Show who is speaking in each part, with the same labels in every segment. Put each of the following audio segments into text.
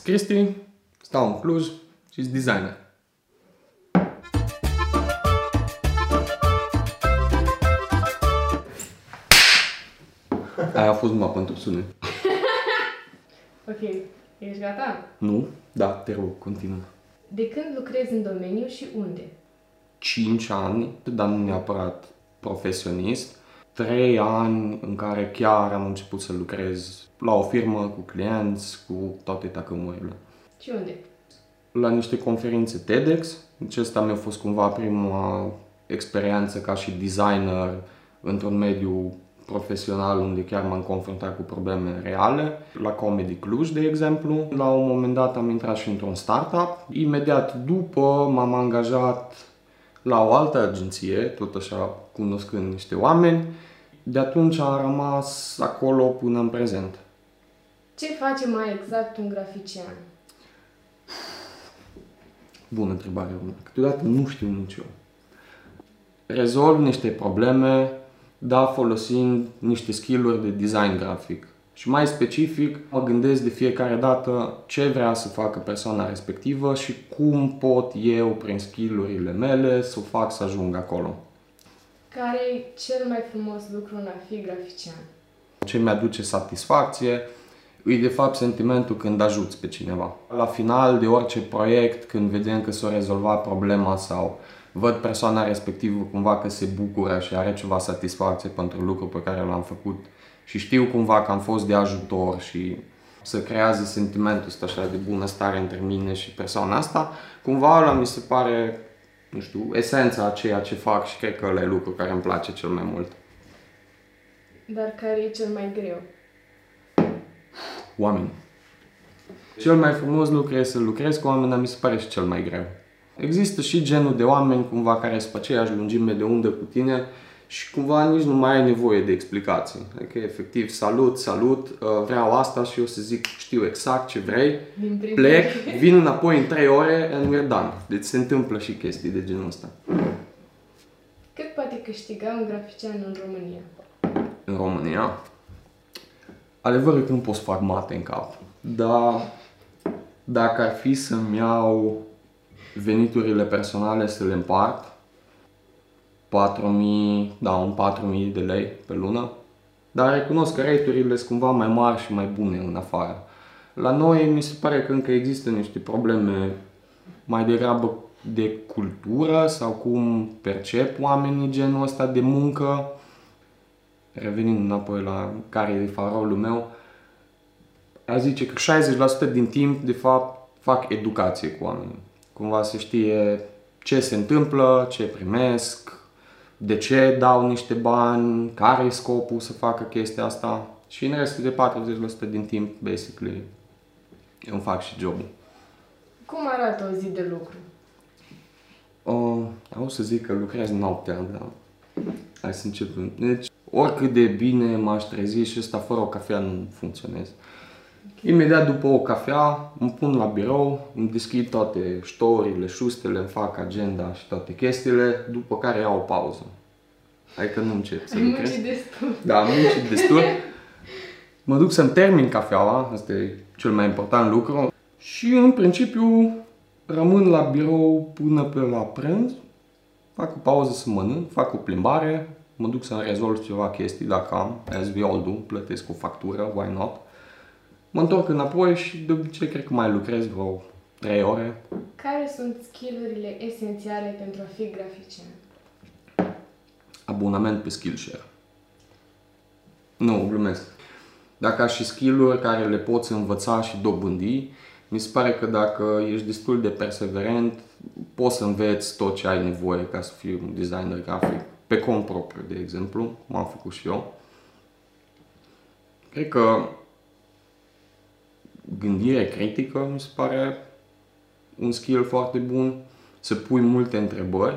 Speaker 1: Sunt Cristi, stau în Cluj și sunt designer. Aia a fost numai pentru sunet.
Speaker 2: Ok, ești gata?
Speaker 1: Nu? Da, te rog, continuă.
Speaker 2: De când lucrezi în domeniu și unde?
Speaker 1: 5 ani, dar nu neapărat profesionist. 3 ani în care chiar am început să lucrez la o firmă, cu clienți, cu toate tacămurile.
Speaker 2: Și unde?
Speaker 1: La niște conferințe TEDx. Acesta mi-a fost cumva prima experiență ca și designer într-un mediu profesional unde chiar m-am confruntat cu probleme reale. La Comedy Cluj, de exemplu. La un moment dat am intrat și într-un startup. Imediat după m-am angajat la o altă agenție, tot așa cunoscând niște oameni. De atunci am rămas acolo până în prezent.
Speaker 2: Ce face mai exact un grafician?
Speaker 1: Bună întrebare, Român. Câteodată nu știu nici eu. Rezolv niște probleme, da, folosind niște skill-uri de design grafic. Și mai specific, mă gândesc de fiecare dată ce vrea să facă persoana respectivă și cum pot eu, prin skill-urile mele, să o fac să ajung acolo.
Speaker 2: Care e cel mai frumos lucru în a fi grafician?
Speaker 1: Ce mi-aduce satisfacție e de fapt sentimentul când ajuți pe cineva. La final de orice proiect, când vedem că s-a rezolvat problema sau văd persoana respectivă cumva că se bucură și are ceva satisfacție pentru lucrul pe care l-am făcut și știu cumva că am fost de ajutor și să creează sentimentul ăsta așa de bunăstare între mine și persoana asta, cumva ăla mi se pare, nu știu, esența a ceea ce fac și cred că ăla e lucru care îmi place cel mai mult.
Speaker 2: Dar care e cel mai greu?
Speaker 1: Oameni. Cel mai frumos lucru e să lucrezi cu oameni, dar mi se pare și cel mai greu. Există și genul de oameni cumva care sunt pe aceeași lungime de undă cu tine și cumva nici nu mai ai nevoie de explicații. Adică efectiv, salut, salut, uh, vreau asta și eu să zic știu exact ce vrei,
Speaker 2: Din prima.
Speaker 1: plec, vin înapoi în 3 ore and we're done. Deci se întâmplă și chestii de genul ăsta.
Speaker 2: Cât poate câștiga un grafician în România?
Speaker 1: În România, adevărul e că nu pot să fac mate în cap, dar dacă ar fi să-mi iau veniturile personale să le împart, 4.000, da, un 4.000 de lei pe lună, dar recunosc că rate-urile sunt cumva mai mari și mai bune în afară. La noi mi se pare că încă există niște probleme mai degrabă de cultură sau cum percep oamenii genul ăsta de muncă. Revenind înapoi la care e farolul meu, a zice că 60% din timp, de fapt, fac educație cu oamenii. Cumva se știe ce se întâmplă, ce primesc, de ce dau niște bani, care e scopul să facă chestia asta și în restul de 40% din timp, basically, eu îmi fac și jobul.
Speaker 2: Cum arată o zi de lucru?
Speaker 1: Uh, au să zic că lucrez noaptea, dar hai să începem. Deci, oricât de bine m-aș trezi și ăsta fără o cafea nu funcționez. Imediat după o cafea, îmi pun la birou, îmi deschid toate ștorile, șustele, îmi fac agenda și toate chestiile, după care iau o pauză. Adică nu încep să
Speaker 2: Ai
Speaker 1: lucrez.
Speaker 2: muncit destul.
Speaker 1: Da, am muncit destul. Mă duc să-mi termin cafeaua, asta e cel mai important lucru. Și în principiu rămân la birou până pe la prânz, fac o pauză să mănânc, fac o plimbare, mă duc să-mi rezolv ceva chestii dacă am, as we all do, plătesc o factură, why not. Mă întorc înapoi și de obicei cred că mai lucrez vreo 3 ore.
Speaker 2: Care sunt skillurile esențiale pentru a fi grafician?
Speaker 1: abonament pe Skillshare. Nu, glumesc. Dacă ai și skill-uri care le poți învăța și dobândi, mi se pare că dacă ești destul de perseverent, poți să înveți tot ce ai nevoie ca să fii un designer grafic. Pe cont propriu, de exemplu, cum am făcut și eu. Cred că gândire critică mi se pare un skill foarte bun. Să pui multe întrebări,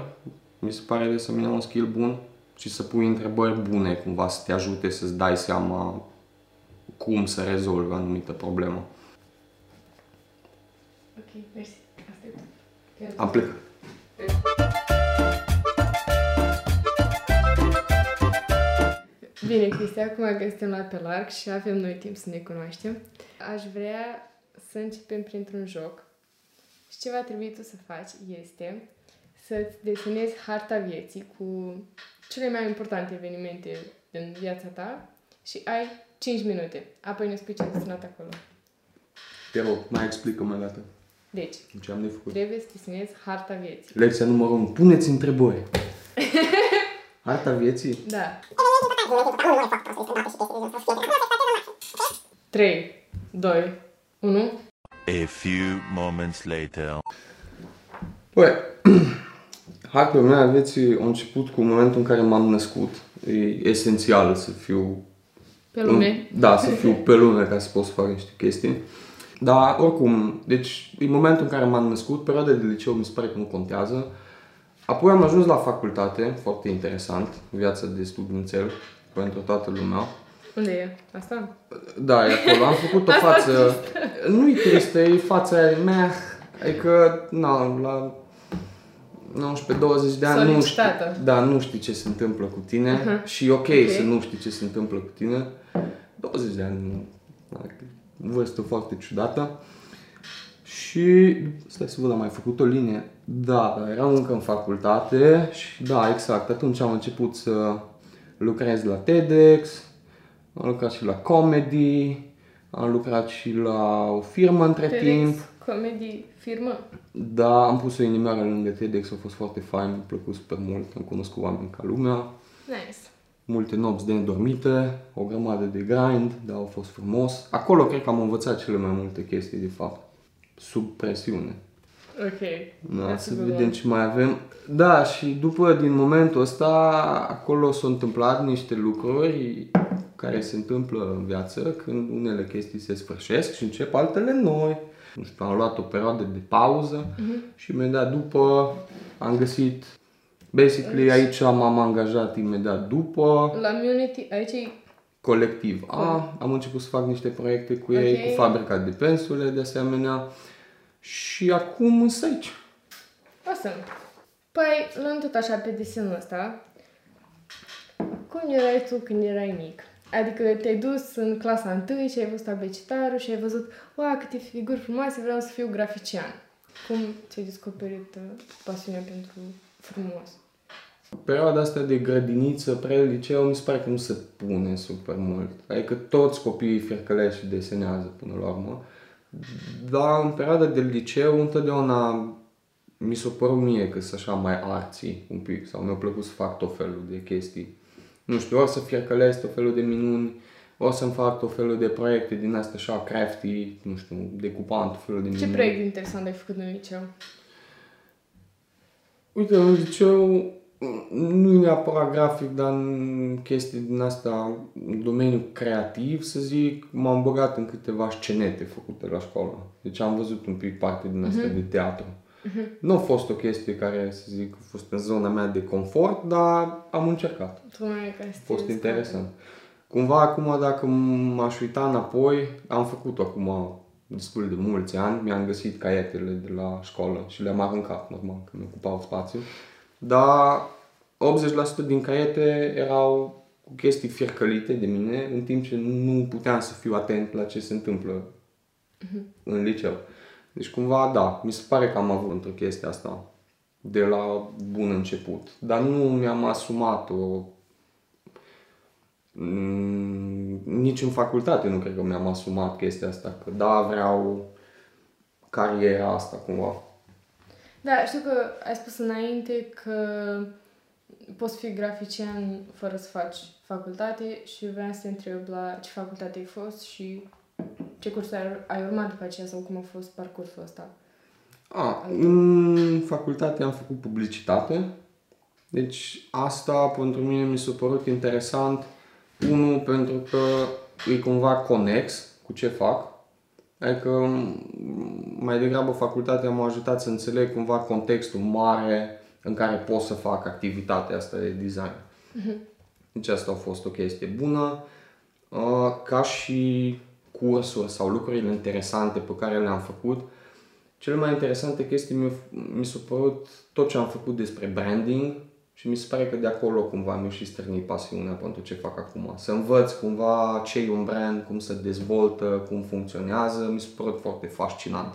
Speaker 1: mi se pare de asemenea un skill bun și să pui întrebări bune cumva să te ajute să-ți dai seama cum să rezolvi o anumită problemă.
Speaker 2: Ok, mersi. Asta e tot. Chiar
Speaker 1: Am plecat.
Speaker 2: Bine, Cristi, acum că suntem la pe larg și avem noi timp să ne cunoaștem, aș vrea să începem printr-un joc. Și ce va trebui tu să faci este să-ți desenezi harta vieții cu cele mai importante evenimente din viața ta și ai 5 minute. Apoi ne spui ce ai desenat acolo.
Speaker 1: Te rog, mai explică-mă o dată.
Speaker 2: Deci,
Speaker 1: Ce am de făcut?
Speaker 2: trebuie să desenezi harta vieții.
Speaker 1: Lecția numărul 1. Puneți întrebări. Harta vieții?
Speaker 2: Da. 3, 2, 1.
Speaker 3: A few moments later.
Speaker 1: Păi, harta mea a vieții a început cu momentul în care m-am născut. E esențial să fiu...
Speaker 2: Pe lume.
Speaker 1: Da, să fiu pe lume ca să pot să fac niște chestii. Dar oricum, deci în momentul în care m-am născut, perioada de liceu mi se pare că nu contează. Apoi am ajuns la facultate, foarte interesant, viața de studențel pentru toată lumea.
Speaker 2: Unde e? Asta?
Speaker 1: Da, e acolo. Am făcut o
Speaker 2: Asta
Speaker 1: față... Nu-i tristă, e fața aia meh. Adică, na, la 19-20 de ani nu știi,
Speaker 2: Solicitată.
Speaker 1: da, nu știi ce se întâmplă cu tine
Speaker 2: Aha.
Speaker 1: și e ok,
Speaker 2: Ok.
Speaker 1: să nu știi ce se întâmplă cu tine. 20 de ani, nu, na, vârstă foarte ciudată. Și, stai să văd, am mai făcut o linie. Da, eram încă în facultate și da, exact, atunci am început să lucrez la TEDx, am lucrat și la comedy, am lucrat și la o firmă între timp.
Speaker 2: TEDx, comedy, firmă.
Speaker 1: Da, am pus o inimioară lângă TEDx, a fost foarte fain, mi-a plăcut super mult, am cunoscut oameni ca lumea,
Speaker 2: Nice.
Speaker 1: multe nopți de nedormite, o grămadă de grind, dar a fost frumos. Acolo cred că am învățat cele mai multe chestii, de fapt, sub presiune.
Speaker 2: Ok.
Speaker 1: Da,
Speaker 2: That's
Speaker 1: să
Speaker 2: a good
Speaker 1: vedem
Speaker 2: one.
Speaker 1: ce mai avem. Da, și după, din momentul ăsta, acolo s-au întâmplat niște lucruri care se întâmplă în viață când unele chestii se sfârșesc și încep altele noi. Nu știu, am luat o perioadă de pauză și imediat după am găsit... Basically, aici m-am angajat imediat după,
Speaker 2: La Munity, aici e...
Speaker 1: colectiv A, am început să fac niște proiecte cu ei,
Speaker 2: Ok.
Speaker 1: cu fabrica de pensule de asemenea și acum sunt aici.
Speaker 2: Awesome. Păi, luăm tot așa pe desenul ăsta. Cum erai tu când erai mic? Adică te-ai dus în clasa 1 și ai văzut abecetarul și ai văzut, wow, câte figuri frumoase, vreau să fiu grafician. Cum ți-ai descoperit uh, pasiunea pentru frumos?
Speaker 1: Perioada asta de grădiniță, pre-liceu, mi se pare că nu se pune super mult. Adică toți copiii fiercălești și desenează până la urmă. Dar în perioada de liceu, întotdeauna mi s-a părut mie că sunt așa mai arții un pic sau mi-a plăcut să fac tot felul de chestii. Nu știu, ori să fiercălesc tot felul de minuni, ori să-mi fac tot felul de proiecte din astea așa crafty, nu știu, decupant tot felul de
Speaker 2: Ce
Speaker 1: minuni.
Speaker 2: proiect interesant ai făcut în liceu?
Speaker 1: Uite, în liceu nu e neapărat grafic, dar în chestii din asta, în domeniul creativ, să zic, m-am băgat în câteva scenete făcute la școală. Deci am văzut un pic parte din asta de teatru. Nu a fost o chestie care, să zic, a fost în zona mea de confort, dar am încercat.
Speaker 2: Tu mai care
Speaker 1: A fost interesant. Cumva acum, dacă m-aș uita înapoi, am făcut acum destul de mulți ani, mi-am găsit caietele de la școală și le-am aruncat, normal, că mi ocupau spațiu. Dar 80% din caiete erau cu chestii fiercălite de mine, în timp ce nu puteam să fiu atent la ce se întâmplă în liceu. Deci cumva, da, mi se pare că am avut într-o chestie asta de la bun început. Dar nu mi-am asumat-o Mm, nici în facultate nu cred că mi-am asumat chestia asta, că da, vreau cariera asta cumva.
Speaker 2: Da, știu că ai spus înainte că poți fi grafician fără să faci facultate și vreau să te întreb la ce facultate ai fost și ce curs ai, ai urmat după aceea sau cum a fost parcursul ăsta.
Speaker 1: A, în facultate am făcut publicitate, deci asta pentru mine mi s-a părut interesant. Unul, pentru că e cumva conex cu ce fac. Adică m- mai degrabă facultatea m-a ajutat să înțeleg cumva contextul mare în care pot să fac activitatea asta de design. Deci asta a fost o chestie bună. Uh, Ca și cursuri sau lucrurile interesante pe care le-am făcut, cele mai interesante chestii mi, mi s-a părut tot ce am făcut despre branding și Și mi se pare că de acolo cumva mi-a și strânit pasiunea pentru ce fac acum. Să învăț cumva ce e un brand, cum se dezvoltă, cum funcționează, mi se pare foarte fascinant.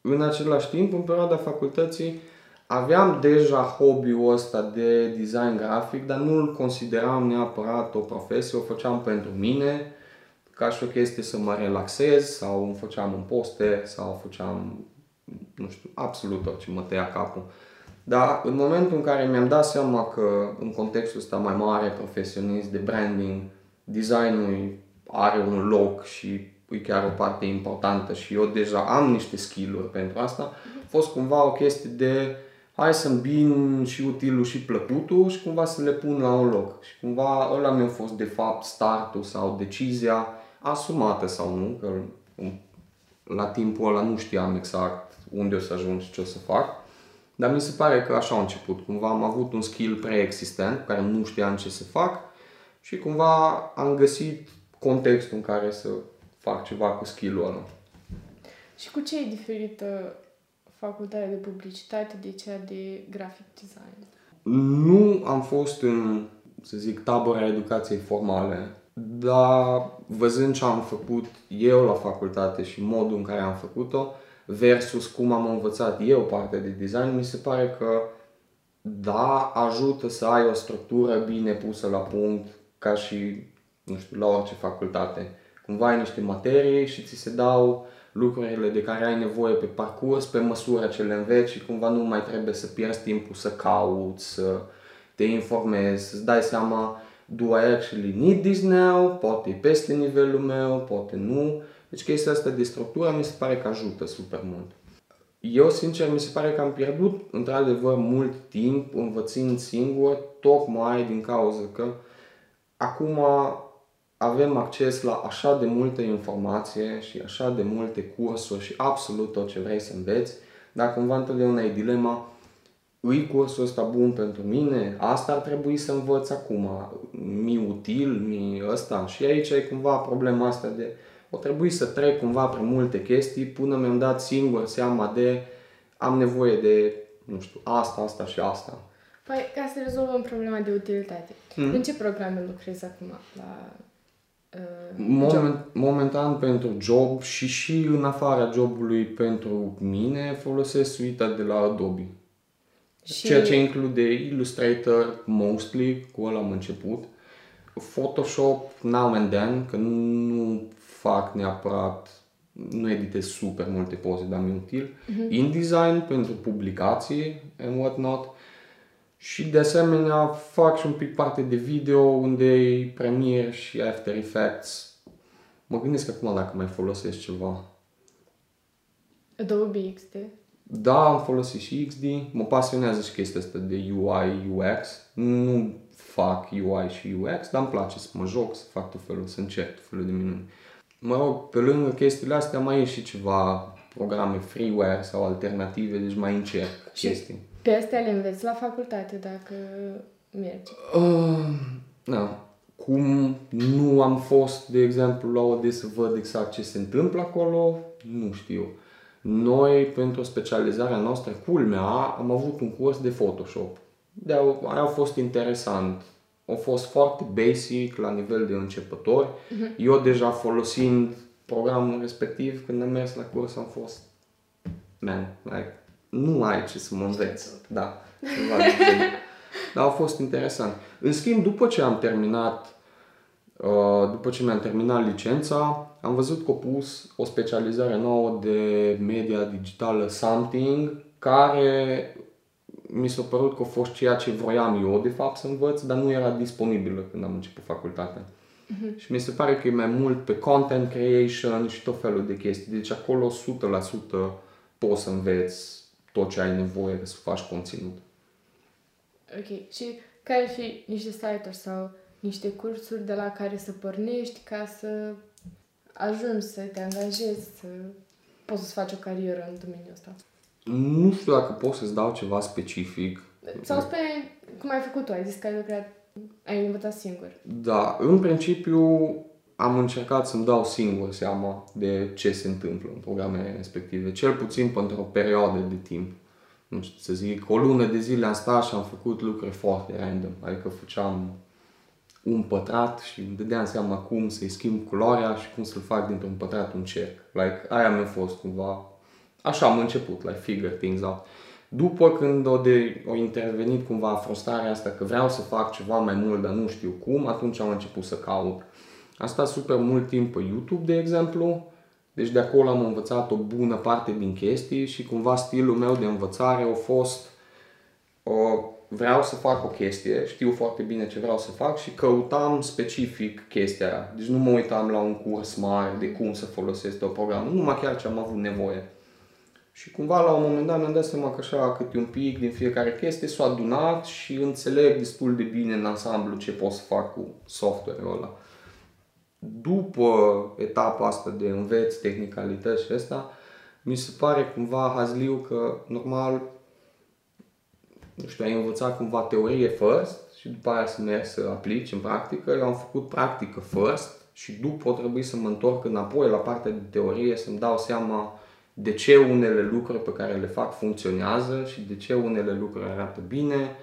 Speaker 1: În același timp, în perioada facultății, aveam deja hobby-ul ăsta de design grafic, dar nu îl consideram neapărat o profesie, o făceam pentru mine, ca și o chestie să mă relaxez sau îmi făceam un poster sau făceam, nu știu, absolut orice mă tăia capul. Dar în momentul în care mi-am dat seama că în contextul ăsta mai mare, profesionist de branding, designul are un loc și e chiar o parte importantă și eu deja am niște skill-uri pentru asta, a fost cumva o chestie de hai să îmbin și utilul și plăcutul și cumva să le pun la un loc. Și cumva ăla mi-a fost de fapt startul sau decizia asumată sau nu, că la timpul ăla nu știam exact unde o să ajung și ce o să fac. Dar mi se pare că așa a început. Cumva am avut un skill preexistent, care nu știam ce să fac și cumva am găsit contextul în care să fac ceva cu skill-ul ăla.
Speaker 2: Și cu ce e diferită facultatea de publicitate de cea de graphic design?
Speaker 1: Nu am fost în, să zic, tabăra educației formale, dar văzând ce am făcut eu la facultate și modul în care am făcut-o, versus cum am învățat eu partea de design, mi se pare că da, ajută să ai o structură bine pusă la punct, ca și, nu știu, la orice facultate. Cumva ai niște materii și ți se dau lucrurile de care ai nevoie pe parcurs, pe măsură ce le înveți și cumva nu mai trebuie să pierzi timpul să cauți, să te informezi, să-ți dai seama do I actually need this now, poate e peste nivelul meu, poate nu. Deci chestia asta de structură mi se pare că ajută super mult. Eu, sincer, mi se pare că am pierdut într-adevăr mult timp învățând singur, tocmai din cauza că acum avem acces la așa de multă informație și așa de multe cursuri și absolut tot ce vrei să înveți, dar cumva întotdeauna e dilema, îi cursul ăsta bun pentru mine? Asta ar trebui să învăț acum. Mi util, mi ăsta. Și aici e cumva problema asta de o trebui să trec cumva prin multe chestii până mi-am dat singur seama de am nevoie de, nu știu, asta, asta și asta.
Speaker 2: Păi, ca să rezolvăm problema de utilitate. Mm. În ce programe lucrezi acum la
Speaker 1: uh, Moment, job? Momentan pentru job și și în afara jobului pentru mine folosesc suita de la Adobe. Și... Ceea ce include Illustrator, mostly, cu ăla am început. Photoshop, now and then, că nu fac neapărat, nu editez super multe poze, dar mi util. Uh-huh. InDesign pentru publicații and whatnot. Și de asemenea fac și un pic parte de video unde e Premiere și After Effects. Mă gândesc acum dacă mai folosesc ceva.
Speaker 2: Adobe XD?
Speaker 1: Da, am folosit și XD. Mă pasionează și chestia asta de UI, UX. Nu fac UI și UX, dar îmi place să mă joc, să fac tot felul, să încerc tot felul de minuni mă rog, pe lângă chestiile astea mai e și ceva programe freeware sau alternative, deci mai încerc și chestii.
Speaker 2: pe astea le înveți la facultate dacă mergi?
Speaker 1: Uh, da. Cum nu am fost, de exemplu, la OD să văd exact ce se întâmplă acolo, nu știu. Noi, pentru specializarea noastră, culmea, am avut un curs de Photoshop. De aia a fost interesant a fost foarte basic la nivel de începători. Uh-huh. Eu deja folosind programul respectiv, când am mers la curs am fost man, like, nu ai ce să mă înveți. Da, ceva de Dar a fost interesant. În schimb, după ce am terminat Uh, după ce mi-am terminat licența, am văzut că a pus o specializare nouă de media digitală Something, care mi s-a părut că a fost ceea ce vroiam eu de fapt să învăț, dar nu era disponibilă când am început facultatea. Uh-huh. Și mi se pare că e mai mult pe content creation și tot felul de chestii. Deci acolo 100% poți să înveți tot ce ai nevoie să faci conținut.
Speaker 2: Ok. Și care ar fi niște site-uri sau niște cursuri de la care să pornești ca să ajungi să te angajezi, să poți să faci o carieră în domeniul ăsta?
Speaker 1: Nu știu dacă pot să-ți dau ceva specific.
Speaker 2: Sau spune cum ai făcut tu, ai zis că ai lucrat, ai învățat singur.
Speaker 1: Da, în principiu am încercat să-mi dau singur seama de ce se întâmplă în programele respective, cel puțin pentru o perioadă de timp. nu știu să zic, o lună de zile am stat și am făcut lucruri foarte random. Adică făceam un pătrat și îmi dădeam seama cum să-i schimb culoarea și cum să-l fac dintr-un pătrat un cerc. Like, aia mi-a fost cumva, așa am început, like, figure things out. După când o, de, o intervenit cumva frustrarea asta că vreau să fac ceva mai mult, dar nu știu cum, atunci am început să caut. Am stat super mult timp pe YouTube, de exemplu, deci de acolo am învățat o bună parte din chestii și cumva stilul meu de învățare a fost o, vreau să fac o chestie, știu foarte bine ce vreau să fac și căutam specific chestia aia. Deci nu mă uitam la un curs mare de cum să folosesc o program, numai chiar ce am avut nevoie. Și cumva la un moment dat mi-am dat seama că așa câte un pic din fiecare chestie s-a adunat și înțeleg destul de bine în ansamblu ce pot să fac cu software-ul ăla. După etapa asta de înveț tehnicalități și asta, mi se pare cumva hazliu că normal nu știu, ai învățat cumva teorie first și după aia să mergi să aplici în practică. Eu am făcut practică first și după o trebuie să mă întorc înapoi la partea de teorie să-mi dau seama de ce unele lucruri pe care le fac funcționează și de ce unele lucruri arată bine.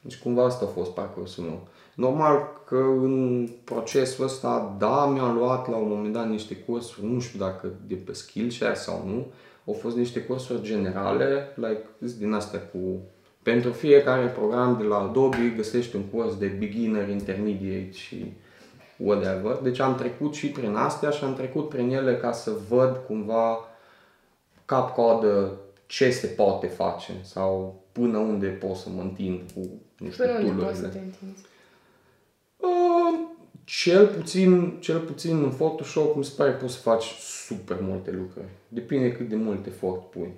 Speaker 1: Deci cumva asta a fost parcursul meu. Normal că în procesul ăsta, da, mi-am luat la un moment dat niște cursuri, nu știu dacă de pe Skillshare sau nu, au fost niște cursuri generale, like, din astea cu pentru fiecare program de la Adobe găsești un curs de beginner, intermediate și whatever. Deci am trecut și prin astea și am trecut prin ele ca să văd cumva cap-coadă ce se poate face sau până unde pot să mă întind cu niște
Speaker 2: Până unde poți să
Speaker 1: tool-urile.
Speaker 2: te întinzi?
Speaker 1: Uh, cel puțin, cel puțin în Photoshop mi se pare că poți să faci super multe lucruri. Depinde cât de mult efort pui.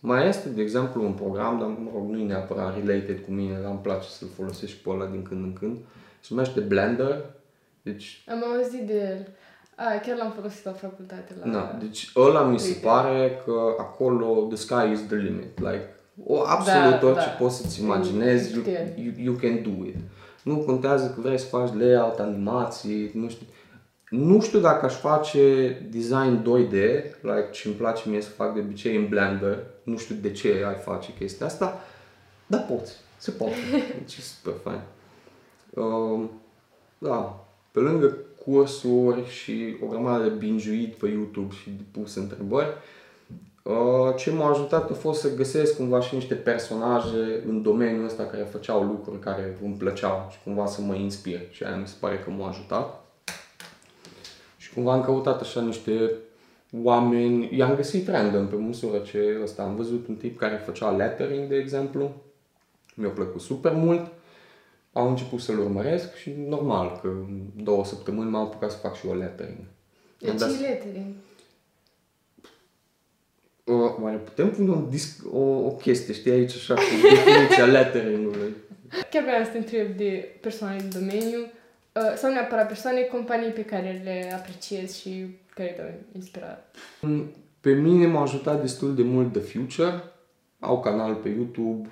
Speaker 1: Mai este, de exemplu, un program, dar mă rog, nu e neapărat related cu mine, dar îmi place să-l folosesc și pe ăla din când în când. Se numește Blender. Deci,
Speaker 2: Am auzit de el. A, chiar l-am folosit la facultate. La...
Speaker 1: na, deci ăla mi se
Speaker 2: Uite.
Speaker 1: pare că acolo the sky is the limit. Like, o, absolut
Speaker 2: Da,
Speaker 1: orice
Speaker 2: da.
Speaker 1: poți să-ți imaginezi, you,
Speaker 2: Știu.
Speaker 1: you, you can do it. Nu contează că vrei să faci layout, animații, nu știu. Nu știu dacă aș face design 2D, like ce îmi place mie să fac de obicei în Blender. Nu știu de ce ai face chestia asta, dar poți. Se poate. Deci e super fain. Um, da, pe lângă cursuri și o grămadă de bingiuit pe YouTube și de pus întrebări, uh, ce m-a ajutat a fost să găsesc cumva și niște personaje în domeniul ăsta care făceau lucruri care îmi plăceau și cumva să mă inspir și aia mi se pare că m-a ajutat. Și cumva am căutat așa niște oameni, i-am găsit random pe măsură ce ăsta. Am văzut un tip care făcea lettering, de exemplu, mi-a plăcut super mult. Am început să-l urmăresc și normal că în două săptămâni m-am apucat să fac și o lettering.
Speaker 2: Deci
Speaker 1: Am dat-
Speaker 2: e lettering.
Speaker 1: Uh, oare putem pune un disc, o, o chestie, știi, aici așa cu definiția lettering-ului?
Speaker 2: Chiar vreau să te întreb de persoane din domeniu uh, sau neapărat persoane, companii pe care le apreciezi și care te-au inspirat.
Speaker 1: Pe mine m-a ajutat destul de mult The Future. Au canal pe YouTube,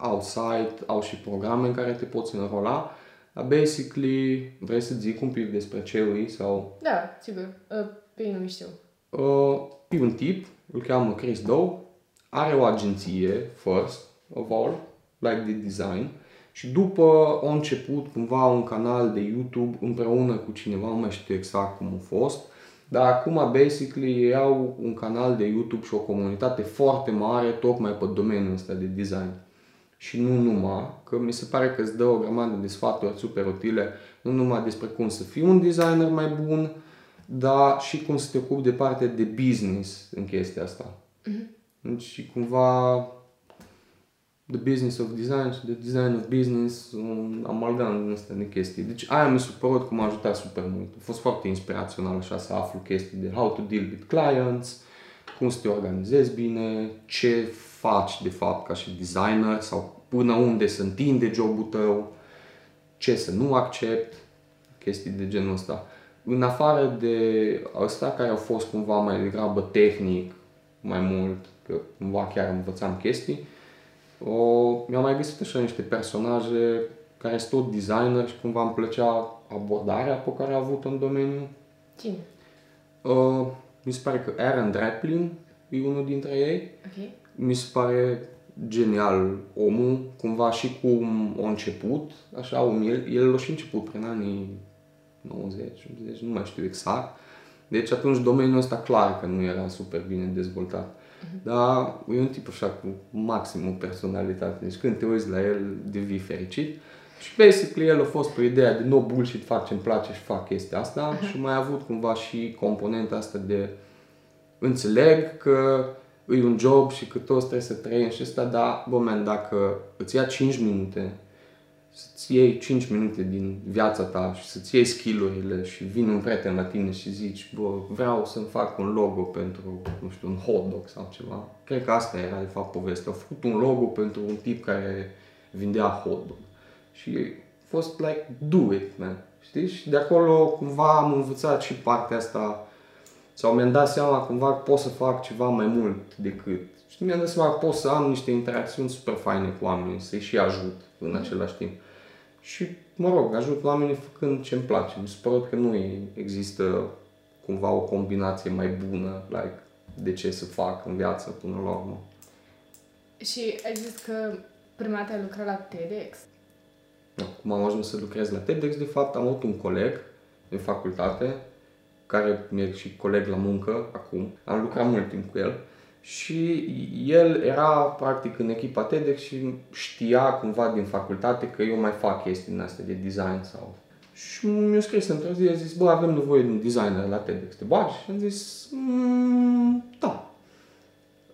Speaker 1: au site, au și programe în care te poți înrola. Dar basically, vrei să zic un pic despre ce îi sau...
Speaker 2: Da, sigur. Uh, pe ei nu știu.
Speaker 1: Uh, e un tip, îl cheamă Chris Doe, are o agenție, first of all, like de design, și după a început cumva un canal de YouTube împreună cu cineva, nu mai știu exact cum a fost, dar acum basically ei au un canal de YouTube și o comunitate foarte mare tocmai pe domeniul ăsta de design. Și nu numai, că mi se pare că îți dă o grămadă de sfaturi super utile, nu numai despre cum să fii un designer mai bun, dar și cum să te ocupi de partea de business în chestia asta. Deci și cumva the business of design și the design of business, un amalgam din astea de chestii. Deci aia mi s-a părut că m-a ajutat super mult. A fost foarte inspirațional așa să aflu chestii de how to deal with clients, cum să te organizezi bine, ce faci de fapt ca și designer sau până unde să întinde jobul tău, ce să nu accept, chestii de genul ăsta. În afară de ăsta, care au fost cumva mai degrabă tehnic, mai mult, că cumva chiar învățam chestii, o, mi-am mai găsit așa niște personaje care sunt tot designer și cumva îmi plăcea abordarea pe care a avut în domeniu.
Speaker 2: Cine?
Speaker 1: Uh, mi se pare că Aaron Draplin e unul dintre ei.
Speaker 2: Ok.
Speaker 1: Mi se pare genial omul, cumva și cum a început, așa, umil, el a și început prin anii 90, 80, nu mai știu exact. Deci atunci domeniul ăsta clar că nu era super bine dezvoltat. Dar e un tip așa cu maximum personalitate. Deci când te uiți la el, devii fericit. Și basically el a fost pe ideea de no bullshit, fac ce-mi place și fac chestia asta și mai a avut cumva și componenta asta de înțeleg că e un job și că toți trebuie să trăim și asta, dar, bă, man, dacă îți ia 5 minute să-ți iei 5 minute din viața ta și să-ți iei skill-urile și vine un prieten la tine și zici, bă, vreau să-mi fac un logo pentru, nu știu, un hot dog sau ceva. Cred că asta era, de fapt, povestea. Au făcut un logo pentru un tip care vindea hot dog. Și a fost like, do it, man. Știi? Și de acolo, cumva, am învățat și partea asta sau mi-am dat seama cumva că pot să fac ceva mai mult decât. Și mi-am dat seama că pot să am niște interacțiuni super faine cu oamenii, să-i și ajut în același timp. Și, mă rog, ajut oamenii făcând ce-mi place. Mi se pare că nu există cumva o combinație mai bună, like, de ce să fac în viață până la urmă.
Speaker 2: Și ai zis că prima dată ai lucrat la TEDx.
Speaker 1: Da, cum am ajuns să lucrez la TEDx, de fapt am avut un coleg din facultate, care mi-e și coleg la muncă acum, am lucrat mult timp cu el și el era practic în echipa TEDx și știa cumva din facultate că eu mai fac chestii din astea de design sau... Și mi-a scris într-o zi, a zis, bă, avem nevoie de un designer la TEDx, te bagi? Și am zis, mm, da.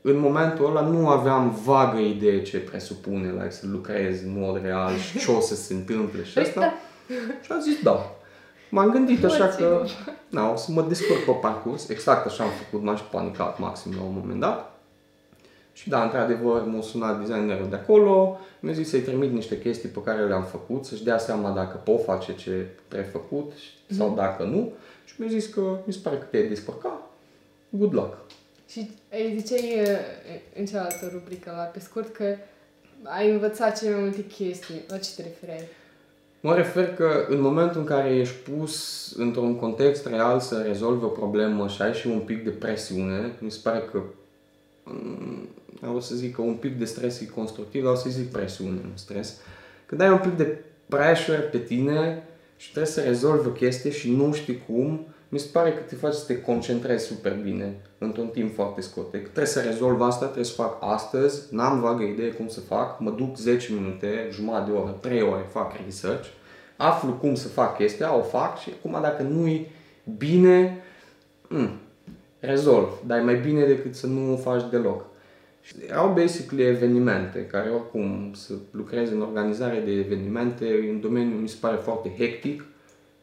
Speaker 1: În momentul ăla nu aveam vagă idee ce presupune like, să lucrez în mod real și ce o să se întâmple și asta. Și am zis, da. M-am gândit așa că na, o să mă descurc pe parcurs, exact așa am făcut, m-am și panicat maxim la un moment dat. Și da, într-adevăr, m-a sunat designerul de acolo, mi-a zis să-i trimit niște chestii pe care le-am făcut, să-și dea seama dacă pot face ce trebuie făcut sau mm. dacă nu. Și mi-a zis că mi se pare că te-ai descurcat. Good luck.
Speaker 2: Și îi ziceai în cealaltă rubrică, la pe scurt, că ai învățat cele mai multe chestii. La ce te referai?
Speaker 1: Mă refer că în momentul în care ești pus într-un context real să rezolvi o problemă și ai și un pic de presiune, mi se pare că o să zic că un pic de stres e constructiv, o să zic presiune, nu stres. Când ai un pic de pressure pe tine și trebuie să rezolvi o chestie și nu știi cum, mi se pare că te faci să te concentrezi super bine într-un timp foarte scurt. Că trebuie să rezolv asta, trebuie să fac astăzi, n-am vagă idee cum să fac, mă duc 10 minute, jumătate de oră, 3 ore, fac research, aflu cum să fac chestia, o fac și acum dacă nu-i bine, mm, rezolv, dar e mai bine decât să nu o faci deloc. Și erau basically evenimente, care oricum să lucrezi în organizare de evenimente, în domeniu mi se pare foarte hectic,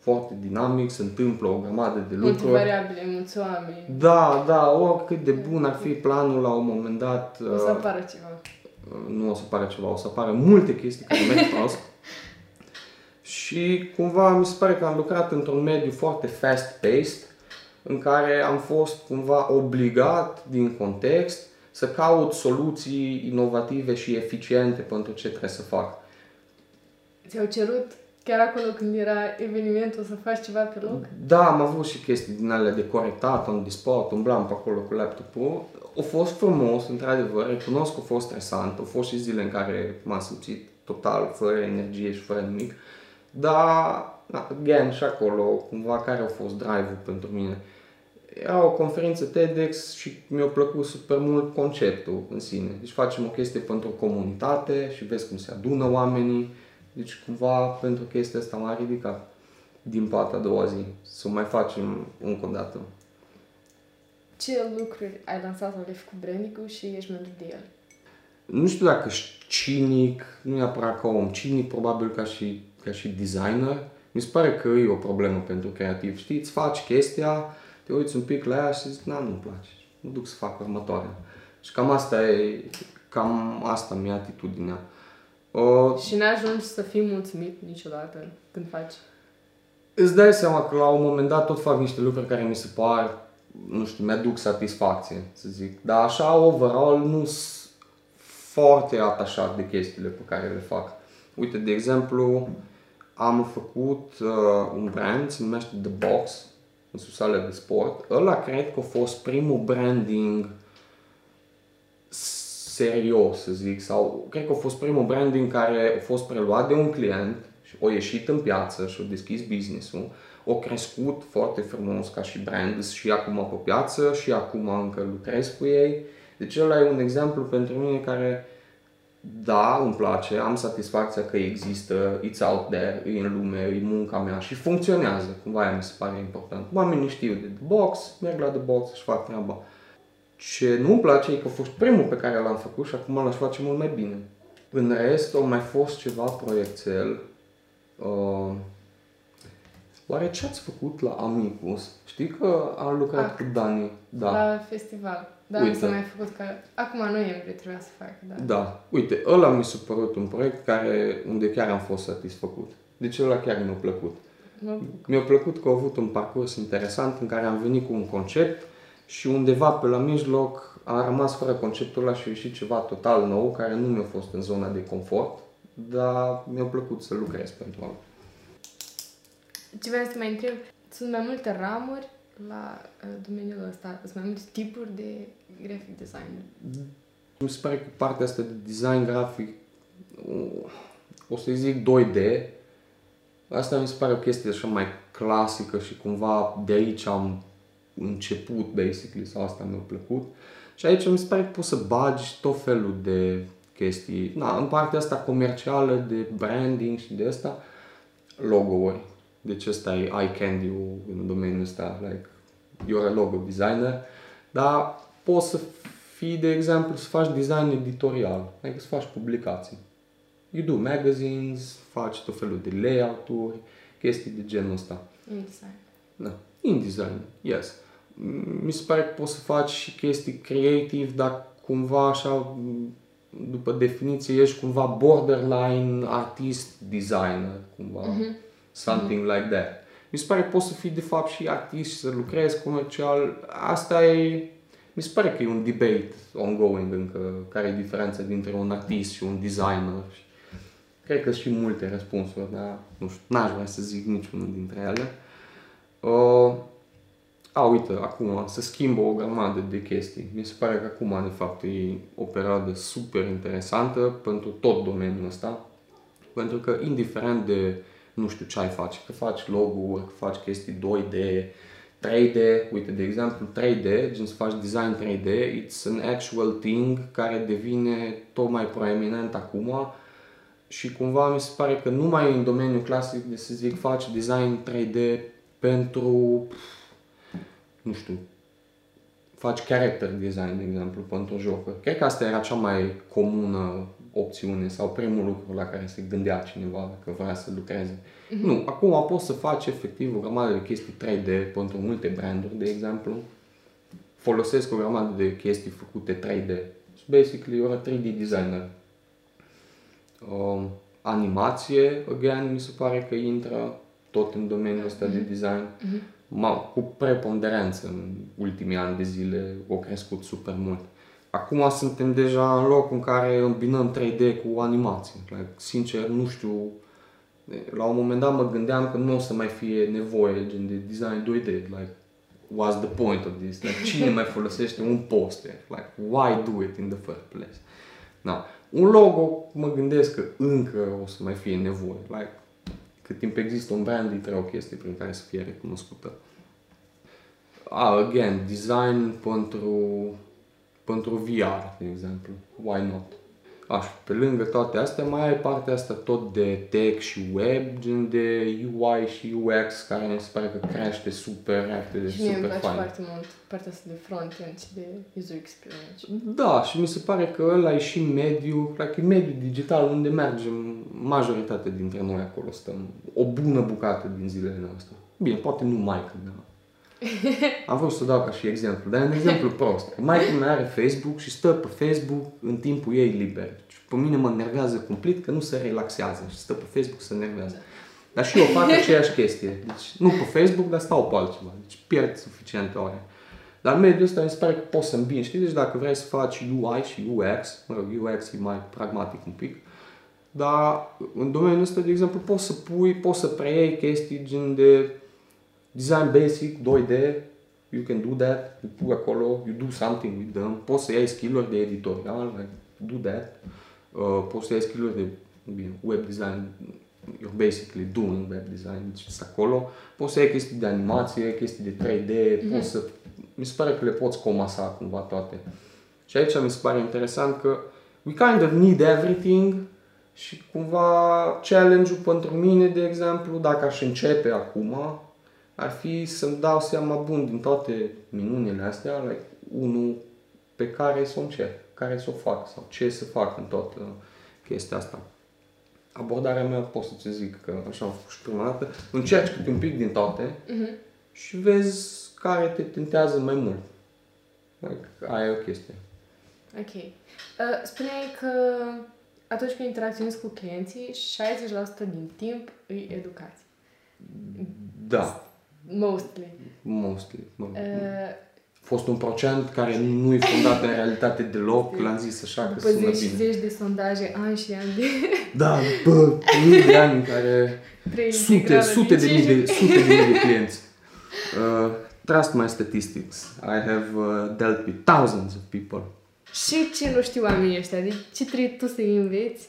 Speaker 1: foarte dinamic, se întâmplă o grămadă de lucruri. Multe
Speaker 2: variabile, mulți oameni.
Speaker 1: Da, da, oricât de bun ar fi planul la un moment dat.
Speaker 2: O să uh, apară ceva.
Speaker 1: Nu o să apară ceva, o să apară multe chestii care merg prost. Și cumva mi se pare că am lucrat într-un mediu foarte fast-paced, în care am fost cumva obligat din context să caut soluții inovative și eficiente pentru ce trebuie să fac.
Speaker 2: Ți-au cerut chiar acolo când era evenimentul să faci ceva pe loc?
Speaker 1: Da, am avut și chestii din alea de corectat, un disport, umblam pe acolo cu laptopul. A fost frumos, într-adevăr, recunosc că a fost stresant, au fost și zile în care m-am simțit total fără energie și fără nimic. Dar, again, și acolo, cumva, care a fost drive-ul pentru mine? Era o conferință TEDx și mi-a plăcut super mult conceptul în sine. Deci facem o chestie pentru o comunitate și vezi cum se adună oamenii. Deci cumva pentru chestia asta m-a ridicat din partea a doua zi să mai facem încă o dată.
Speaker 2: Ce lucruri ai lansat sau le cu branding și ești mândru de el?
Speaker 1: Nu știu dacă ești cinic, nu neapărat ca om, cinic probabil ca și, ca și designer. Mi se pare că e o problemă pentru creativ. Știi, îți faci chestia, te uiți un pic la ea și zici, na, nu-mi place, mă duc să fac următoarea. Și cam asta e, cam asta mi-e atitudinea.
Speaker 2: Uh, și n-ajungi să fii mulțumit niciodată când faci?
Speaker 1: Îți dai seama că la un moment dat tot fac niște lucruri care mi se par, nu știu, mi-aduc satisfacție, să zic. Dar așa, overall, nu sunt foarte atașat de chestiile pe care le fac. Uite, de exemplu, am făcut uh, un brand, se numește The Box, în susale de sport. Ăla cred că a fost primul branding serios, să zic, sau cred că a fost primul branding care a fost preluat de un client și a ieșit în piață și a deschis business-ul, a crescut foarte frumos ca și brand și acum pe piață și acum încă lucrez cu ei. Deci ăla e un exemplu pentru mine care da, îmi place, am satisfacția că există, it's out there, e în lume, e munca mea și funcționează, cumva aia mi se pare important. Oamenii știu de The Box, merg la The Box și fac treaba. Ce nu-mi place e că a fost primul pe care l-am făcut și acum l-aș face mult mai bine. În rest, au mai fost ceva proiectel. Uh, oare ce ați făcut la Amicus? Știi că am lucrat
Speaker 2: Ac.
Speaker 1: cu Dani. Da.
Speaker 2: La festival. Da,
Speaker 1: Uite.
Speaker 2: mi s-a mai făcut că... Acum în noiembrie trebuia să fac, da.
Speaker 1: Da, uite, ăla mi s-a părut un proiect care, unde chiar am fost satisfăcut. Deci ăla chiar mi-a plăcut.
Speaker 2: Nu?
Speaker 1: Mi-a plăcut că a avut un parcurs interesant în care am venit cu un concept și undeva pe la mijloc am rămas fără conceptul ăla și a ieșit ceva total nou care nu mi-a fost în zona de confort, dar mi-a plăcut să lucrez pentru ăla.
Speaker 2: Ce vreau să te mai întreb, sunt mai multe ramuri la uh, domeniul ăsta, sunt mai multe tipuri de graphic design.
Speaker 1: Mi se pare că partea asta de design grafic, o- o să zic 2D, asta mi se pare o chestie așa mai clasică și cumva de aici am început, basically, sau asta mi-a plăcut. Și aici mi se pare că poți să bagi tot felul de chestii. Na, în partea asta comercială, de branding și de asta, logo-uri. Deci ăsta e eye candy în domeniul ăsta, like, you're a logo designer, dar poți să fii, de exemplu, să faci design editorial, adică să faci publicații. You do magazines, faci tot felul de layout-uri, chestii de genul ăsta.
Speaker 2: InDesign.
Speaker 1: Da. InDesign, yes. Mm, Mi se pare că poți să faci și chestii creative, dar cumva așa, m, după definiție, ești cumva borderline artist designer, cumva. Something like that. Mi se pare că poți să fii de fapt și artist și să lucrezi comercial. Asta e... Mi se pare că e un debate ongoing încă, care e diferența dintre un artist și un designer. Și Cred că și multe răspunsuri, dar nu știu, n-aș vrea să zic niciunul dintre ele. Uh, a, uite, acum se schimbă o grămadă de chestii. Mi se pare că acum, de fapt, e o perioadă super interesantă pentru tot domeniul ăsta. Pentru că, indiferent de, nu știu ce ai face, că faci logo-uri, că faci chestii 2D, 3D, uite, de exemplu, 3D, gen să faci design 3D, it's an actual thing care devine tot mai proeminent acum și cumva mi se pare că nu mai e în domeniul clasic de să zic faci design 3D pentru, nu știu, faci character design, de exemplu, pentru jocuri. Cred că asta era cea mai comună opțiune sau primul lucru la care se gândea cineva dacă vrea să lucreze. Mm-hmm. Nu, acum poți să faci efectiv o grămadă de chestii 3D pentru multe branduri, de exemplu. Folosesc o grămadă de chestii făcute 3D. So basically, you're a 3D designer. Um, animație, again, mi se pare că intră tot în domeniul ăsta de design. Ma, cu preponderență în ultimii ani de zile au crescut super mult. Acum suntem deja în locul în care îmbinăm 3D cu animație. Like, sincer, nu știu, la un moment dat mă gândeam că nu o să mai fie nevoie gen de design 2D. Like, what's the point of this? Like, cine mai folosește un poster? Like, why do it in the first place? Na. Un logo, mă gândesc că încă o să mai fie nevoie. Like, cât timp există un brand, trebuie o chestie prin care să fie recunoscută. Ah, again, design pentru, pentru VR, de exemplu. Why not? Așa, pe lângă toate astea, mai ai partea asta tot de tech și web, gen de UI și UX, care mi se pare că crește super repede și
Speaker 2: Și mie îmi
Speaker 1: super
Speaker 2: place
Speaker 1: fain.
Speaker 2: foarte mult partea asta de front-end și de user experience.
Speaker 1: Da, și mi se pare că ăla e și mediu, like, e mediu digital unde mergem majoritatea dintre noi acolo stăm. O bună bucată din zilele noastre. Bine, poate nu maică mea. Am vrut să dau ca și exemplu, dar e un exemplu prost. Maica mea are Facebook și stă pe Facebook în timpul ei liber. Și pe mine mă nervează cumplit că nu se relaxează și stă pe Facebook să nervează. Dar și eu fac aceeași chestie. Deci nu pe Facebook, dar stau pe altceva. Deci pierd suficiente ore. Dar în mediul ăsta mi se pare că poți să îmbini, știi? Deci dacă vrei să faci UI și UX, mă rog, UX e mai pragmatic un pic, dar în domeniul ăsta, de exemplu, poți să pui, poți să preiei chestii gen de design basic, 2D, you can do that, îi pui acolo, you do something with them, poți să iei skill-uri de editorial, like, do that, uh, poți să iei skill-uri de bine, web design, you're basically doing web design, deci sunt acolo, poți să iei chestii de animație, chestii de 3D, mm-hmm. poți să, mi se pare că le poți comasa cumva toate. Și aici mi se pare interesant că we kind of need everything și cumva challenge-ul pentru mine, de exemplu, dacă aș începe acum, ar fi să-mi dau seama bun din toate minunile astea, like, unul pe care să o încep, care să o fac sau ce să fac în toată chestia asta. Abordarea mea pot să-ți zic că așa am făcut și prima dată, încerci câte un pic din toate
Speaker 2: Mhm.
Speaker 1: și vezi care te tentează mai mult. Like, aia e o chestie.
Speaker 2: Ok. Uh, spuneai că atunci când interacționezi cu clienții, 60% din timp îi educați.
Speaker 1: Da,
Speaker 2: Mostly.
Speaker 1: mostly. Mă,
Speaker 2: Uh,
Speaker 1: a fost un procent care nu e fondat în realitate deloc, l-am zis așa că
Speaker 2: după
Speaker 1: sună
Speaker 2: zeci și
Speaker 1: bine.
Speaker 2: zeci de sondaje, ani și ani de
Speaker 1: Da, după mii de ani în care
Speaker 2: trei
Speaker 1: sute,
Speaker 2: integrale
Speaker 1: sute de
Speaker 2: din
Speaker 1: mii de,
Speaker 2: cinci.
Speaker 1: sute de mii de clienți. Uh, trust my statistics. I have uh, dealt with thousands of people.
Speaker 2: Și ce nu știu oamenii ăștia? De ce trebuie tu să-i înveți?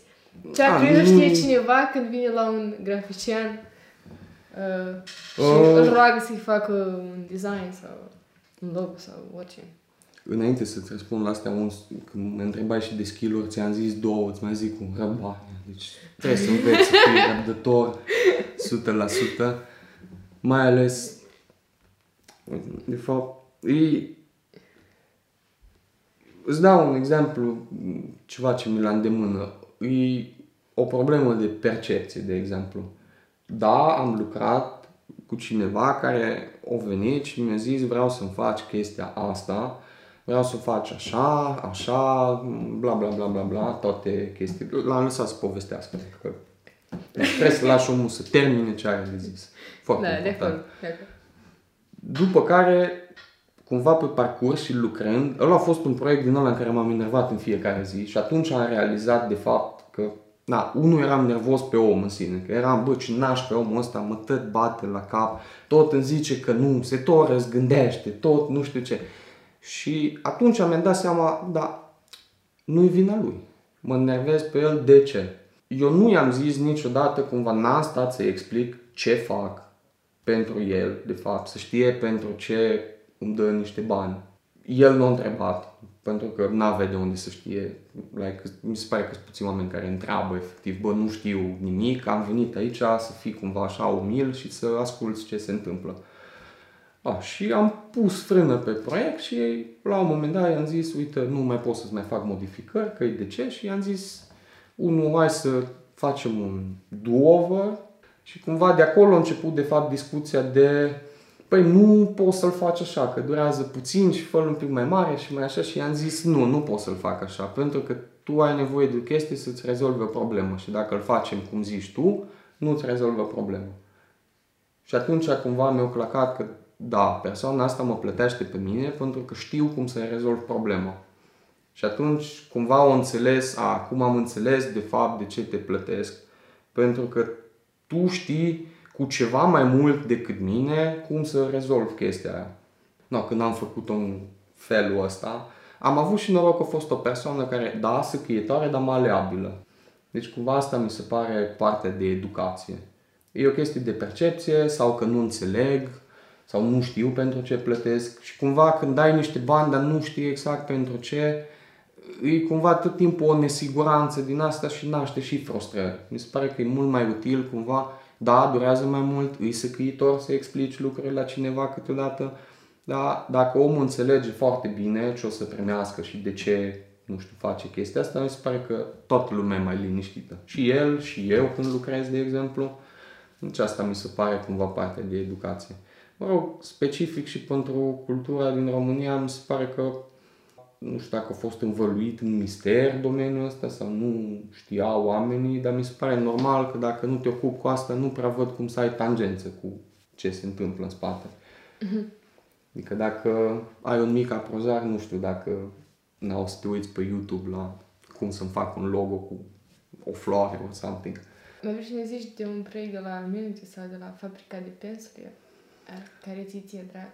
Speaker 2: Ce ar
Speaker 1: A,
Speaker 2: trebui să
Speaker 1: nu-
Speaker 2: știe cineva când vine la un grafician uh, și
Speaker 1: Uh.
Speaker 2: îl roagă să-i facă un design sau un logo sau orice.
Speaker 1: Înainte să-ți răspund la astea, un, când mă întrebai și de skill-uri, ți-am zis două, îți mai zic un răbdare. Deci trebuie să înveți să fii răbdător 100%. Mai ales, de fapt, e... Îți dau un exemplu, ceva ce mi la îndemână. E o problemă de percepție, de exemplu. Da, am lucrat cu cineva care a venit și mi-a zis vreau să-mi faci chestia asta, vreau să o faci așa, așa, bla bla bla bla bla, toate chestii. L-am lăsat să povestească. Că trebuie să lași omul să termine ce are de zis. Foarte
Speaker 2: Da, de
Speaker 1: important.
Speaker 2: acord. De acord.
Speaker 1: După care, cumva pe parcurs și lucrând, ăla a fost un proiect din ăla în care m-am enervat în fiecare zi și atunci am realizat de fapt că, na, unul eram nervos pe om în sine, că eram, bă, ce naș pe omul ăsta, mă tot bate la cap, tot îmi zice că nu, se tot răzgândește, tot nu știu ce. Și atunci mi-am dat seama, da, nu-i vina lui. Mă nervez pe el, de ce? Eu nu i-am zis niciodată, cumva n-am stat să explic ce fac pentru el, de fapt, să știe pentru ce îmi dă niște bani. El nu a întrebat, pentru că n-avea de unde să știe. Like, mi se pare că sunt puțini oameni care întreabă, efectiv, bă, nu știu nimic, am venit aici să fii cumva așa umil și să asculți ce se întâmplă. A, și am pus frână pe proiect și la un moment dat i-am zis, uite, nu mai pot să-ți mai fac modificări, că e de ce? Și i-am zis, unul, hai să facem un do-over și cumva de acolo a început de fapt discuția de păi nu poți să-l faci așa, că durează puțin și fă un pic mai mare și mai așa și i-am zis nu, nu pot să-l fac așa, pentru că tu ai nevoie de o chestie să-ți rezolve o problemă și dacă îl facem cum zici tu, nu-ți rezolvă problema. Și atunci cumva mi-a clacat că da, persoana asta mă plătește pe mine pentru că știu cum să rezolv problema. Și atunci cumva o înțeles, a, acum am înțeles de fapt de ce te plătesc, pentru că tu știi cu ceva mai mult decât mine cum să rezolv chestia aia. No, când am făcut-o în felul ăsta, am avut și noroc că a fost o persoană care, da, săcâietoare, dar maleabilă. Deci cumva asta mi se pare parte de educație. E o chestie de percepție sau că nu înțeleg sau nu știu pentru ce plătesc și cumva când dai niște bani, dar nu știi exact pentru ce, e cumva tot timpul o nesiguranță din asta și naște și frustrări. Mi se pare că e mult mai util cumva, da, durează mai mult, îi săcâitor să explici lucrurile la cineva câteodată, dar dacă omul înțelege foarte bine ce o să primească și de ce, nu știu, face chestia asta, mi se pare că toată lumea e mai liniștită. Și el, și eu când lucrez, de exemplu. Deci asta mi se pare cumva parte de educație. Mă rog, specific și pentru cultura din România, mi se pare că nu știu dacă a fost învăluit în mister domeniul ăsta sau nu știau oamenii, dar mi se pare normal că dacă nu te ocupi cu asta, nu prea văd cum să ai tangență cu ce se întâmplă în spate. Adică dacă ai un mic aprozar, nu știu dacă n-au să te uiți pe YouTube la cum să-mi fac un logo cu o floare or something.
Speaker 2: Mai vrei să ne zici de un proiect de la Mility sau de la fabrica de pensule, care ți ție drag?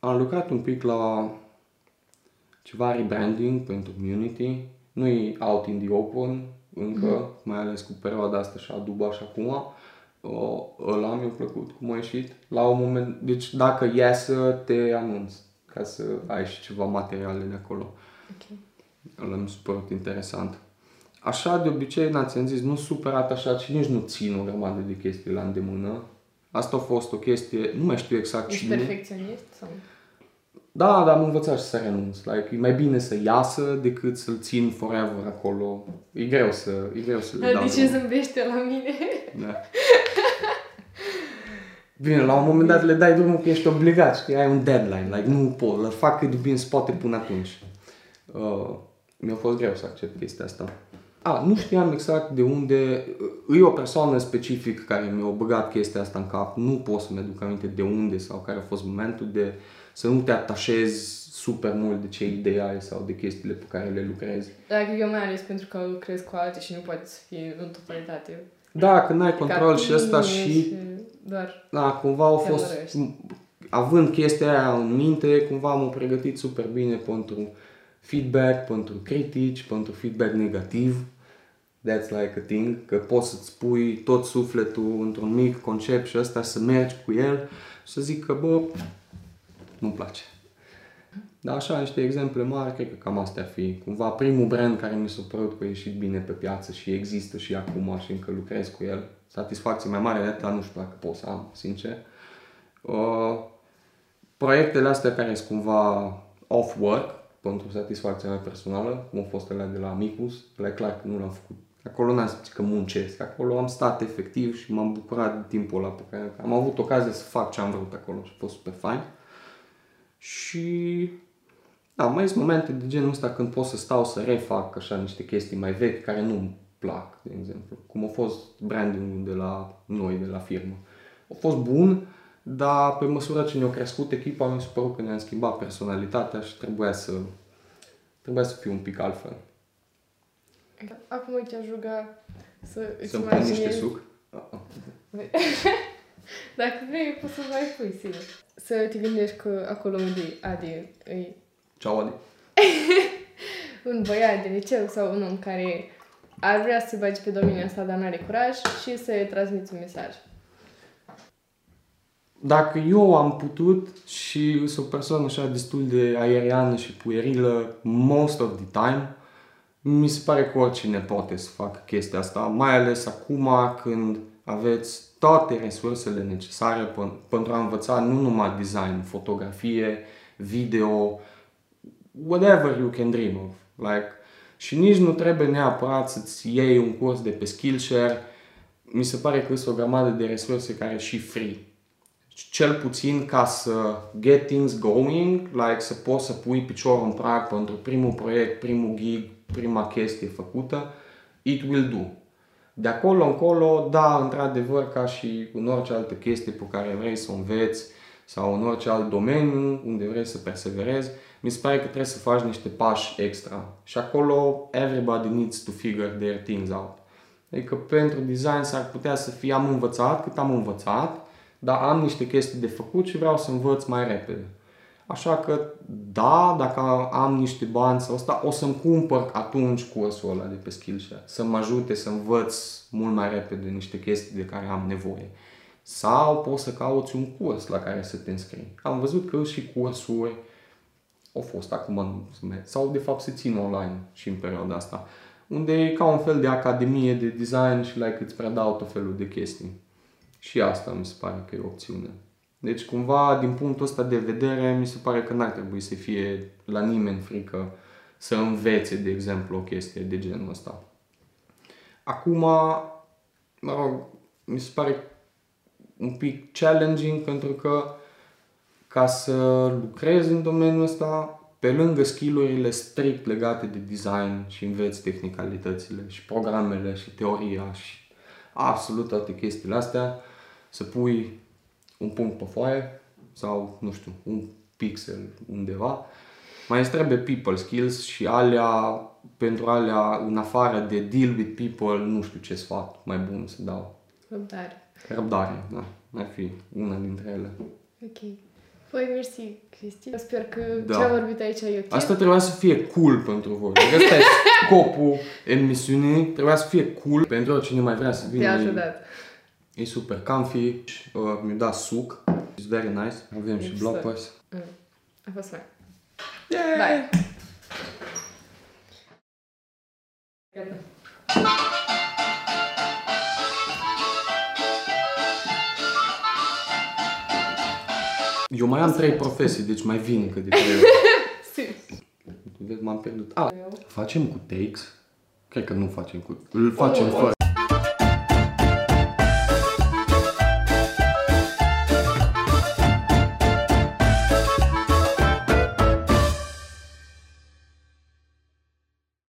Speaker 1: Am lucrat un pic la ceva rebranding pentru Unity. Nu e out in the open încă, mm-hmm. mai ales cu perioada asta și a Duba și acum. O, ăla mi-a plăcut cum a ieșit. La un moment, deci dacă iasă, te anunț ca să ai și ceva materiale de acolo.
Speaker 2: Ok.
Speaker 1: Ăla mi s-a părut interesant. Așa, de obicei, n ți-am zis, nu super atașat și nici nu țin o grămadă de chestii la îndemână. Asta a fost o chestie, nu mai știu exact
Speaker 2: Ești
Speaker 1: cine.
Speaker 2: perfecționist? Sau?
Speaker 1: Da, dar am învățat și să renunț. Like, e mai bine să iasă decât să-l țin forever acolo. E greu să, e greu să le dau
Speaker 2: De ce
Speaker 1: drumul.
Speaker 2: zâmbește la mine?
Speaker 1: Da. Bine, la un moment dat le dai drumul că ești obligat, știi, ai un deadline, like, nu pot, îl fac cât de bine se poate până atunci. Uh, mi-a fost greu să accept chestia asta. A, nu știam exact de unde, e o persoană specific care mi-a băgat chestia asta în cap, nu pot să-mi aduc aminte de unde sau care a fost momentul de să nu te atașezi super mult de ce idee ai sau de chestiile pe care le lucrezi.
Speaker 2: Dacă eu mai ales pentru că lucrez cu alte și nu poate să fie în totalitate.
Speaker 1: Da, când ai
Speaker 2: Ca
Speaker 1: control și
Speaker 2: tine
Speaker 1: ăsta și
Speaker 2: Doar
Speaker 1: Da, cumva au
Speaker 2: Te
Speaker 1: fost,
Speaker 2: urmărești.
Speaker 1: având chestia aia în minte, cumva m-am pregătit super bine pentru feedback, pentru critici, pentru feedback negativ. That's like a thing, că poți să-ți pui tot sufletul într-un mic concept și ăsta să mergi cu el și să zic că, bă, nu-mi place. Dar așa, niște exemple mari, cred că cam astea ar fi. Cumva primul brand care mi s-a părut că a ieșit bine pe piață și există și acum și încă lucrez cu el. Satisfacție mai mare de atât, nu știu dacă pot să am, sincer. Uh, proiectele astea care sunt cumva off-work, pentru satisfacția mea personală, cum a fost alea de la Amicus, la clar că nu l-am făcut. Acolo n-am zis că muncesc, acolo am stat efectiv și m-am bucurat de timpul ăla pe care am avut ocazia să fac ce am vrut acolo și a fost super fain. Și da, mai sunt momente de genul ăsta când pot să stau să refac așa niște chestii mai vechi care nu-mi plac, de exemplu. Cum a fost branding de la noi, de la firmă. A fost bun, dar pe măsură ce ne-a crescut echipa, mi s-a părut că ne-am schimbat personalitatea și trebuia să, trebuia să fiu un pic altfel.
Speaker 2: Acum te-aș ruga să îți
Speaker 1: Să-mi pun niște
Speaker 2: imaginezi...
Speaker 1: suc. Ah, ah.
Speaker 2: Dacă vrei, poți să mai pui, sigur. Să te gândești că acolo unde e Adi e
Speaker 1: Ceau, Adi.
Speaker 2: un băiat de liceu sau un om care ar vrea să se bage pe domeniul ăsta, dar n-are curaj și să-i transmiți un mesaj.
Speaker 1: Dacă eu am putut și sunt o persoană așa destul de aeriană și puerilă most of the time, mi se pare că oricine poate să facă chestia asta, mai ales acum când aveți toate resursele necesare pen- pentru a învăța nu numai design, fotografie, video, whatever you can dream of. Like, și nici nu trebuie neapărat să-ți iei un curs de pe Skillshare. Mi se pare că sunt o grămadă de resurse care și free. Cel puțin ca să get things going, like să poți să pui piciorul în prag pentru primul proiect, primul gig, prima chestie făcută, it will do. De acolo încolo, da, într-adevăr, ca și în orice altă chestie pe care vrei să o înveți sau în orice alt domeniu unde vrei să perseverezi, mi se pare că trebuie să faci niște pași extra. Și acolo, everybody needs to figure their things out. Adică pentru design s-ar putea să fie am învățat cât am învățat, dar am niște chestii de făcut și vreau să învăț mai repede. Așa că, da, dacă am niște bani sau asta, o să-mi cumpăr atunci cursul ăla de pe Skillshare. Să mă ajute să învăț mult mai repede niște chestii de care am nevoie. Sau poți să cauți un curs la care să te înscrii. Am văzut că și cursuri au fost acum nu se merg. Sau de fapt se țin online și în perioada asta. Unde e ca un fel de academie de design și like, îți predau tot felul de chestii. Și asta mi se pare că e o opțiune. Deci cumva din punctul ăsta de vedere mi se pare că n-ar trebui să fie la nimeni frică să învețe, de exemplu, o chestie de genul ăsta. Acum, mă rog, mi se pare un pic challenging pentru că ca să lucrezi în domeniul ăsta, pe lângă skillurile strict legate de design și înveți tehnicalitățile și programele și teoria și absolut toate chestiile astea, să pui un punct pe foaie sau, nu știu, un pixel undeva, mai îți trebuie people skills și alea, pentru alea, în afară de deal with people, nu știu ce sfat mai bun să dau.
Speaker 2: Răbdare.
Speaker 1: Răbdare, da, ar fi una dintre ele.
Speaker 2: Ok. Păi, mersi, Cristi. Eu sper că
Speaker 1: Da.
Speaker 2: ce am vorbit aici e ok.
Speaker 1: Asta trebuia să fie cool pentru voi. Adică Asta e scopul emisiunii. Trebuia să fie cool pentru oricine mai vrea să
Speaker 2: de
Speaker 1: vină.
Speaker 2: altă
Speaker 1: E,
Speaker 2: dată.
Speaker 1: E super comfy. Uh, mi-a dat suc. It's very nice. Avem și
Speaker 2: Deci,
Speaker 1: blockers.
Speaker 2: Mm. A fost fain.
Speaker 1: Yeah!
Speaker 2: Bye. Gata.
Speaker 1: Eu mai am trei profesii, deci mai vin cât de trei
Speaker 2: Si.
Speaker 1: Vezi, m-am pierdut. Ah, facem cu takes? Cred că nu facem cu... Îl facem
Speaker 2: Nu,
Speaker 1: fără.